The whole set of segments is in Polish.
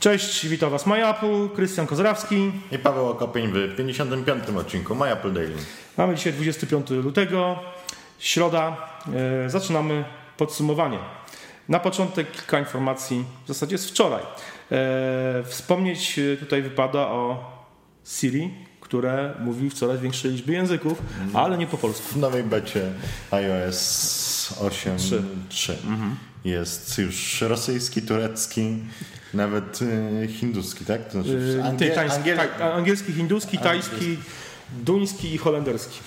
Cześć, witam Was MyApple, Krystian Kozrawski. I Paweł Okopień w 55. odcinku MyApple Daily. Mamy dzisiaj 25 lutego, środa. E, zaczynamy podsumowanie. Na początek kilka informacji, w zasadzie z wczoraj. E, wspomnieć e, tutaj wypada o Siri, które mówi w coraz większej liczbie języków, ale nie po polsku. W nowej becie iOS 8.3 mhm. jest już rosyjski, turecki, nawet y, hinduski, tak? To znaczy Yy, angiel, tajski, angiel, tak, angielski, hinduski, tajski, duński i holenderski.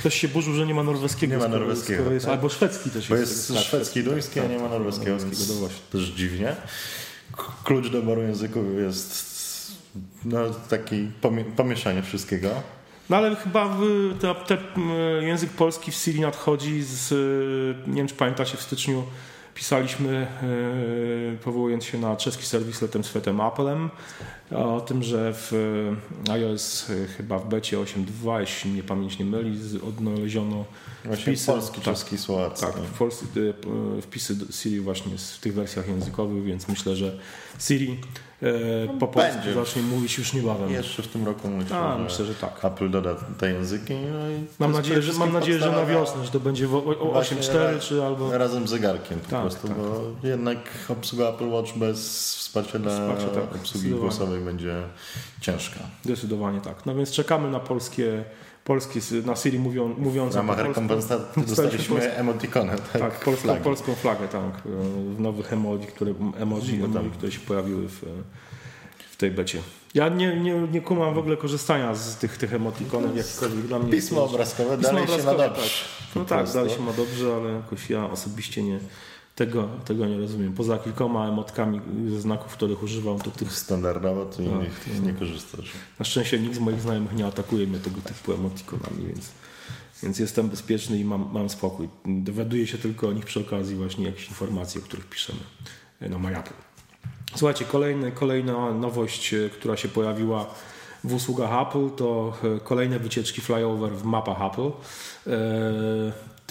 Ktoś się burzył, że nie ma norweskiego. Nie ma norweskiego, Jest, tak? albo szwedzki też bo jest. jest tak, szwedzki, duński, a nie ma norweskiego, norweskiego, więc no też dziwnie. Klucz doboru języków jest no, taki pomie- pomieszanie wszystkiego. No ale chyba język polski w Siri nadchodzi z, y, nie wiem czy pamiętacie, w styczniu pisaliśmy, y, powołując się na czeski serwis Letem Svetem Applem, o tym, że w y, iOS y, chyba w becie 8.2, jeśli mnie pamięć nie myli, odnaleziono Właśnie wpisy, polski, tak, czeski, słowacki. tak, w Polsce, wpisy do Siri właśnie w tych wersjach językowych, więc myślę, że Siri po polsku będzie. zacznie mówić już niebawem. Jeszcze w tym roku myślę, A, że myślę, że tak. Apple doda te języki. No Mam nadzieję, że, mam nadzieję, że na wiosnę, że to będzie w o- o- Właśnie 8.4 ra- czy albo... Razem z zegarkiem Tak, prostu, tak. bo jednak obsługa Apple Watch bez wsparcia dla Wsparcia, tak, obsługi głosowej będzie ciężka. Zdecydowanie tak. No więc czekamy na polskie, polskie na Siri mówią, W mówiące ramach rekompensaty Dostaliśmy polskie- emotikonę. Tak, Tak, polską, flagę. polską flagę, tak. W nowych emoji, które, emoji, No emoji, które się pojawiły w, w tej becie. Ja nie, nie, nie kumam w ogóle korzystania z tych, tych emotikonów, jakikolwiek dla mnie. Pismo obrazkowe Pismo dalej się ma obrazkowe, dobrze. tak. No tak, dalej się ma dobrze, ale jakoś ja osobiście nie, tego, tego nie rozumiem. Poza kilkoma emotkami ze znaków, których używam, to tych Standardowo to innych to- nie korzystasz. Na szczęście nikt z moich znajomych nie atakuje mnie tego typu emotikonami, więc, więc jestem bezpieczny i mam, mam spokój. Dowiaduję się tylko o nich przy okazji właśnie jakichś informacji, o których piszemy na MyApple. Słuchajcie, kolejny, kolejna nowość, e, która się pojawiła w usługach Apple, to e, kolejne wycieczki flyover w mapach Apple.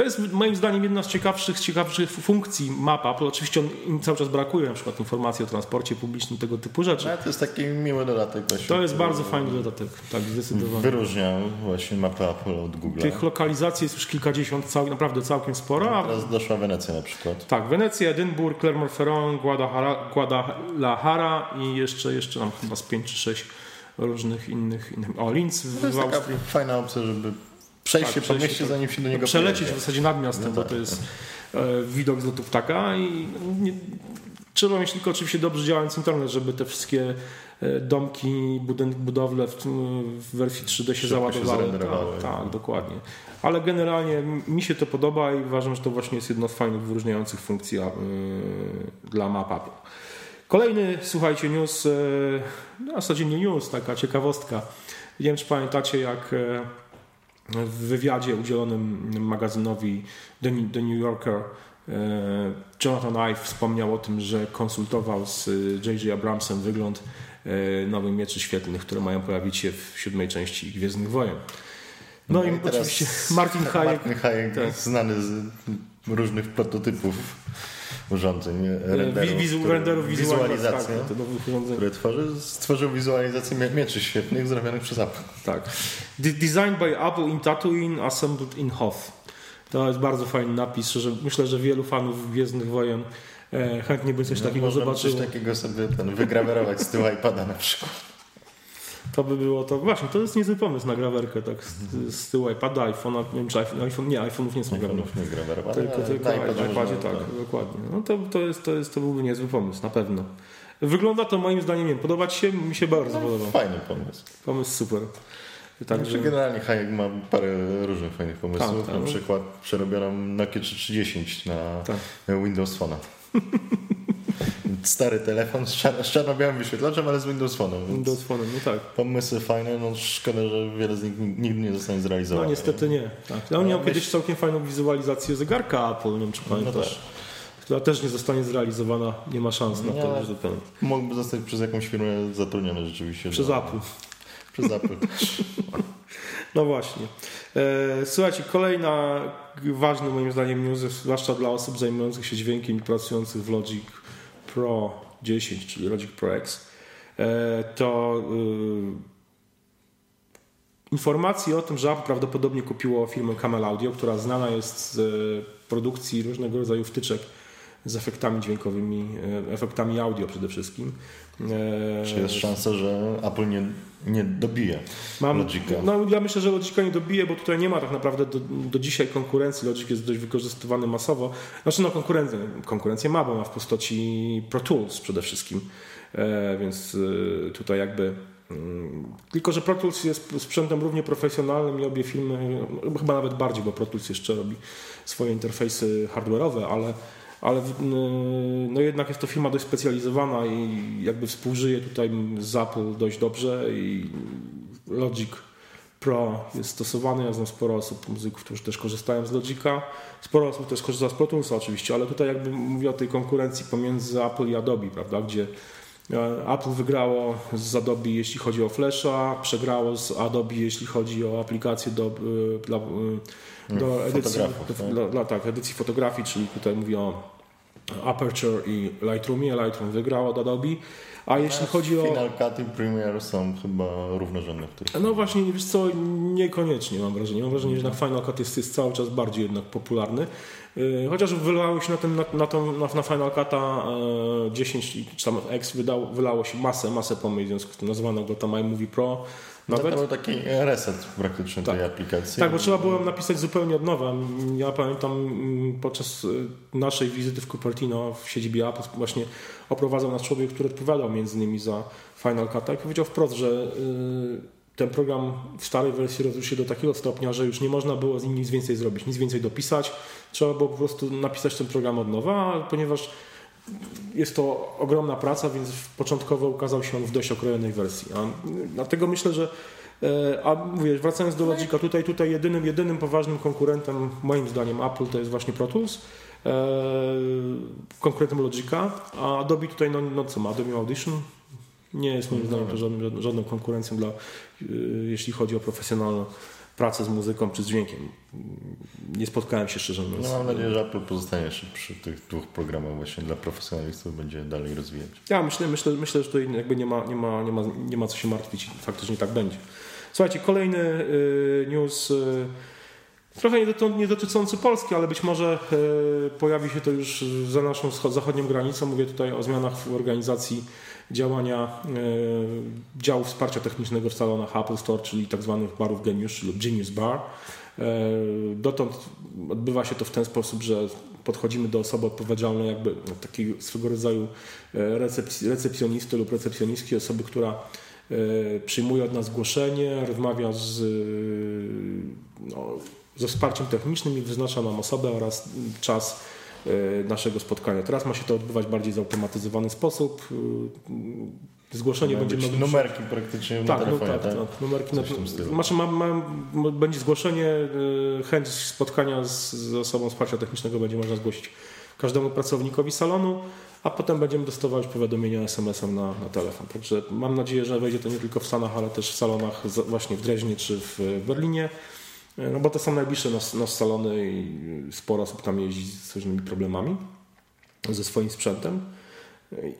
To jest moim zdaniem jedna z ciekawszych, ciekawszych funkcji map Apple. Oczywiście on, im cały czas brakuje na przykład informacji o transporcie publicznym, tego typu rzeczy. No, to jest taki miły dodatek właśnie. To jest bardzo fajny dodatek, tak zdecydowanie. Wyróżnia właśnie mapę Apple od Google. Tych lokalizacji jest już kilkadziesiąt, cał, naprawdę całkiem sporo. A, Teraz doszła Wenecja na przykład. tak, Wenecja, Edynburg, Clermont-Ferrand, Guadalajara, Guadalajara i jeszcze, jeszcze nam chyba z pięć czy sześć różnych innych. innych. O, Linz To w, jest w taka Austrii. fajna opcja, żeby przejść Tak, się po się, mieście, tak. zanim się do niego Przelecieć w pojedzie. zasadzie nad miastem, No bo tak, to jest e, widok z lotu ptaka i nie, trzeba mieć tylko oczywiście dobrze działający internet, żeby te wszystkie e, domki, budyn- budowle w, w wersji 3D się się załadowały. zrenderowały. tak, tak, dokładnie. Ale generalnie mi się to podoba i uważam, że to właśnie jest jedna z fajnych, wyróżniających funkcji e, dla map Apple. Kolejny, słuchajcie, news, e, w zasadzie nie news, taka ciekawostka. Nie wiem, czy pamiętacie, jak w wywiadzie udzielonym magazynowi The New- Yorker e, Jonathan Ive wspomniał o tym, że konsultował z J.J. Abramsem wygląd e, nowych mieczy świetlnych, które mają pojawić się w siódmej części Gwiezdnych Wojen. No, i, teraz oczywiście Martin Hayek, Martin Hayek tak. znany z różnych prototypów urządzeń, e, renderów, wi- wizu, które- renderów wizualizacji, wizualizację, tak, urządzenia. które tworzy, stworzył wizualizację mie- mieczy świetnych zrobionych przez Apple. Tak. De- Designed by Apple in Tatooine, assembled in Hoth. To jest bardzo fajny napis. Że myślę, że wielu fanów Gwiezdnych Wojen e, chętnie by coś takiego Można by zobaczyło. coś takiego sobie ten, wygrawerować z tyłu iPada na przykład. To by było to. Właśnie, to jest niezły pomysł na grawerkę, tak z, z tyłu iPada, iPhone'a. Nie wiem, czy iPhone, iPhone nie, iPhone'ów nie są iPhone'ów nie grawerowane, Tylko, ale tylko na iPadzie iPadzie, tak, tak. dokładnie. No to, to, jest, to, jest, to byłby niezły pomysł, na pewno. Wygląda to moim zdaniem, nie wiem, podoba Ci się? Mi się bardzo podoba. Fajny pomysł. Pomysł super. Także Także generalnie Hayek ma parę różnych fajnych pomysłów. Tak, tak. Na przykład przerobioną Nokia 310 na Tak. Windows Phone'a. Stary telefon z, czar- z czarno-białym wyświetlaczem, ale z Windows Phone'em. Windows Phone, no tak. Pomysły fajne, no szkoda, że wiele z nich nigdy nie zostanie No zrealizowane. niestety nie. Tak. Ja on miał myśl- kiedyś całkiem fajną wizualizację zegarka Apple, nie wiem czy pamiętasz, No tak. która też nie zostanie zrealizowana, nie ma szans na to ale- zupełnie. Mógłby zostać przez jakąś firmę zatrudniony rzeczywiście. Przez do- Apple. Przez Apple. No właśnie. E, słuchajcie, kolejna ważny moim zdaniem news, zwłaszcza dla osób zajmujących się dźwiękiem i pracujących w Logic Pro 10, czyli Logic Pro X. to informacji o tym, że Apple prawdopodobnie kupiło firmę Camel Audio, która znana jest z produkcji różnego rodzaju wtyczek z efektami dźwiękowymi, efektami audio przede wszystkim. Czy jest szansa, że Apple nie, nie dobije Mam, Logica? No ja myślę, że Logica nie dobije, bo tutaj nie ma tak naprawdę do, do dzisiaj konkurencji. Logic jest dość wykorzystywany masowo. Znaczy no konkurencję, konkurencję ma, bo ma w postaci Pro Tools przede wszystkim. E, więc e, tutaj jakby mm, tylko, że Pro Tools jest sprzętem równie profesjonalnym i obie firmy, chyba nawet bardziej, bo Pro Tools jeszcze robi swoje interfejsy hardware'owe, ale ale no jednak jest to firma dość specjalizowana i jakby współżyje tutaj z Apple dość dobrze i Logic Pro jest stosowany. Ja znam sporo osób, muzyków, którzy też korzystają z Logica. Sporo osób też korzysta z Pro Toolsa oczywiście, ale tutaj jakby mówię o tej konkurencji pomiędzy Apple i Adobe, prawda, gdzie Apple wygrało z Adobe jeśli chodzi o Flasha, przegrało z Adobe jeśli chodzi o aplikacje do, e, dla, e, do edycji, do, tak? Dla, tak, edycji fotografii, czyli tutaj mówię o Aperture i Lightroomie. Lightroom wygrał od Adobe. A jeśli chodzi o. Final Cut i Premiere są chyba równorzędne w których. No właśnie, wiesz co, niekoniecznie mam wrażenie. Mam wrażenie, że jednak Final Cut jest, jest cały czas bardziej jednak popularny. Y, chociaż wylało się na tym, na, na, tą, na, na Final Cut'a 10 e, czy tam X wydało, wylało się masę, masę pomył, w związku z tym nazwano go tam iMovie Pro. Nawet? To był taki reset praktycznie tak. tej aplikacji. Tak, bo trzeba było napisać zupełnie od nowa. Ja pamiętam mm, podczas y, naszej wizyty w Cupertino w siedzibie Apple właśnie oprowadzał nas człowiek, który odpowiadał między innymi za Final Cut i powiedział wprost, że y, ten program w starej wersji rozrósł się do takiego stopnia, że już nie można było z nim nic więcej zrobić, nic więcej dopisać. Trzeba było po prostu napisać ten program od nowa, ponieważ jest to ogromna praca, więc początkowo ukazał się on w dość okrojonej wersji. A dlatego myślę, że e, a mówię, wracając do Logica, tutaj, tutaj jedynym, jedynym poważnym konkurentem, moim zdaniem, Apple to jest właśnie Pro Tools, e, konkurentem Logica, a Adobe tutaj, no, no co ma, Adobe Audition nie jest moim zdaniem to żadną, żadną konkurencją dla, e, jeśli chodzi o profesjonalną pracę z muzyką czy z dźwiękiem. Nie spotkałem się szczerze mówiąc. No mam nadzieję, że Apple pozostanie jeszcze przy tych dwóch programach właśnie dla profesjonalistów będzie dalej rozwijać. Ja myślę, myślę, myślę że tutaj jakby nie ma, nie, ma, nie, ma, nie ma co się martwić. Faktycznie tak będzie. Słuchajcie, kolejny y, news y, trochę nie dotyczący Polski, ale być może y, pojawi się to już za naszą zachodnią granicą. Mówię tutaj o zmianach w organizacji działania e, działu wsparcia technicznego w salonach Apple Store, czyli tak zwanych barów Genius lub Genius Bar. E, dotąd odbywa się to w ten sposób, że podchodzimy do osoby odpowiedzialnej, jakby takiego swego rodzaju e, recepcjonisty lub recepcjonistki, osoby, która przyjmuje od nas zgłoszenie, rozmawia z, no, ze wsparciem technicznym i wyznacza nam osobę oraz czas E, naszego spotkania. Teraz ma się to odbywać bardziej zautomatyzowany sposób. E, zgłoszenie będzie być numerki praktycznie tak, na no telefonie, no, tak, tak? tak. Numerki na, znaczy ma, ma, będzie zgłoszenie, e, chęć spotkania z, z osobą wsparcia technicznego będzie można zgłosić każdemu pracownikowi salonu, a potem będziemy dostawać powiadomienia SMS-em na, na telefon. Także mam nadzieję, że wejdzie to nie tylko w Stanach, ale też w salonach właśnie w Dreźnie czy w Berlinie. No bo to są najbliższe nas, nas salony i sporo osób tam jeździ z różnymi problemami ze swoim sprzętem.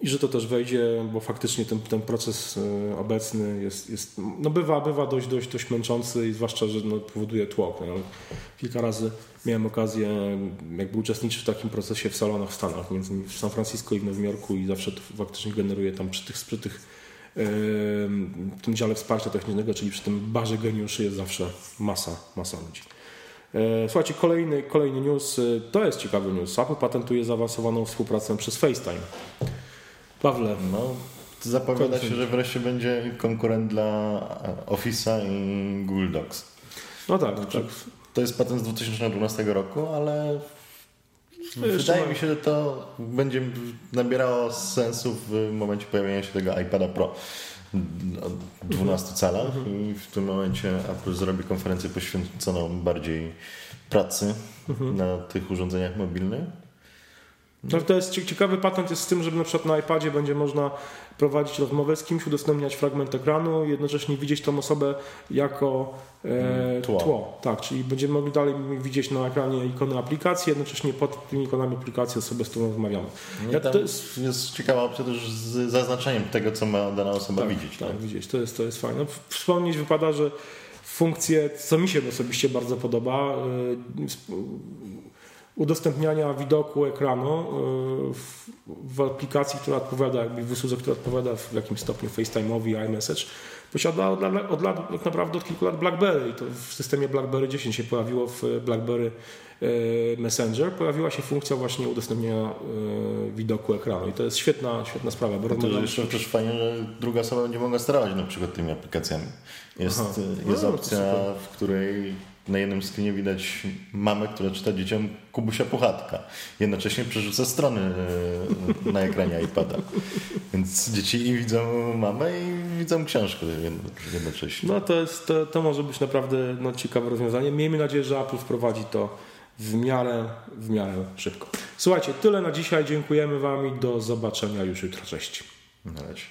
I że to też wejdzie, bo faktycznie ten, ten proces e, obecny jest, jest no bywa, bywa dość, dość, dość męczący i zwłaszcza, że no, powoduje tłok. No. Kilka razy miałem okazję jakby uczestniczyć w takim procesie w salonach w Stanach, między w San Francisco i w Nowym Jorku i zawsze to faktycznie generuje tam przy tych, przy tych tym dziale wsparcia technicznego, czyli przy tym barze geniuszy jest zawsze masa, masa ludzi. E, słuchajcie, kolejny, kolejny news, e, to jest ciekawy news. Apple patentuje zaawansowaną współpracę przez FaceTime. Pawle. No, zapowiada się, że wreszcie będzie konkurent dla Office'a i Google Docs. No tak, znaczy, tak. To jest patent z 2012 roku, ale Wydaje mi się, że to będzie nabierało sensu w momencie pojawienia się tego iPada Pro 12 calach mhm. i w tym momencie Apple zrobi konferencję poświęconą bardziej pracy mhm. na tych urządzeniach mobilnych. No, to jest ciekawy patent jest z tym, że na przykład na iPadzie będzie można prowadzić rozmowę z kimś, udostępniać fragment ekranu, jednocześnie widzieć tą osobę jako e, mm, tło. tło. Tak, czyli będziemy mogli dalej widzieć na ekranie ikony aplikacji, jednocześnie pod tymi ikonami aplikacji osobę, z którą rozmawiamy. No ja, to jest... jest ciekawa opcja też z zaznaczeniem tego, co ma dana osoba tak, widzieć. Tak, tak, widzieć. To jest, to jest fajne. Wspomnieć wypada, że funkcje, co mi się osobiście bardzo podoba, e, udostępniania widoku ekranu y, w, w, aplikacji, która odpowiada, jakby w usłudze, która odpowiada w jakimś stopniu FaceTime'owi, iMessage, posiada od, od lat, tak naprawdę od kilku lat BlackBerry i to w systemie BlackBerry 10 się pojawiło w BlackBerry y, Messenger, pojawiła się funkcja właśnie udostępnienia y, widoku ekranu i to jest świetna, świetna sprawa. Bo to jeszcze też fajnie, że druga osoba będzie mogła sterować na przykład tymi aplikacjami. Jest, Aha. jest no, opcja, w której na jednym screenie widać mamę, która czyta dzieciom Kubusia Puchatka. Jednocześnie przerzuca strony e, na ekranie iPada. Więc dzieci i widzą mamę i widzą książkę jednocześnie. No to, jest, to, to może być naprawdę no, ciekawe rozwiązanie. Miejmy nadzieję, że Apple wprowadzi to w miarę, w miarę szybko. Słuchajcie, tyle na dzisiaj. Dziękujemy Wam i do zobaczenia już jutro. Cześć. Na razie.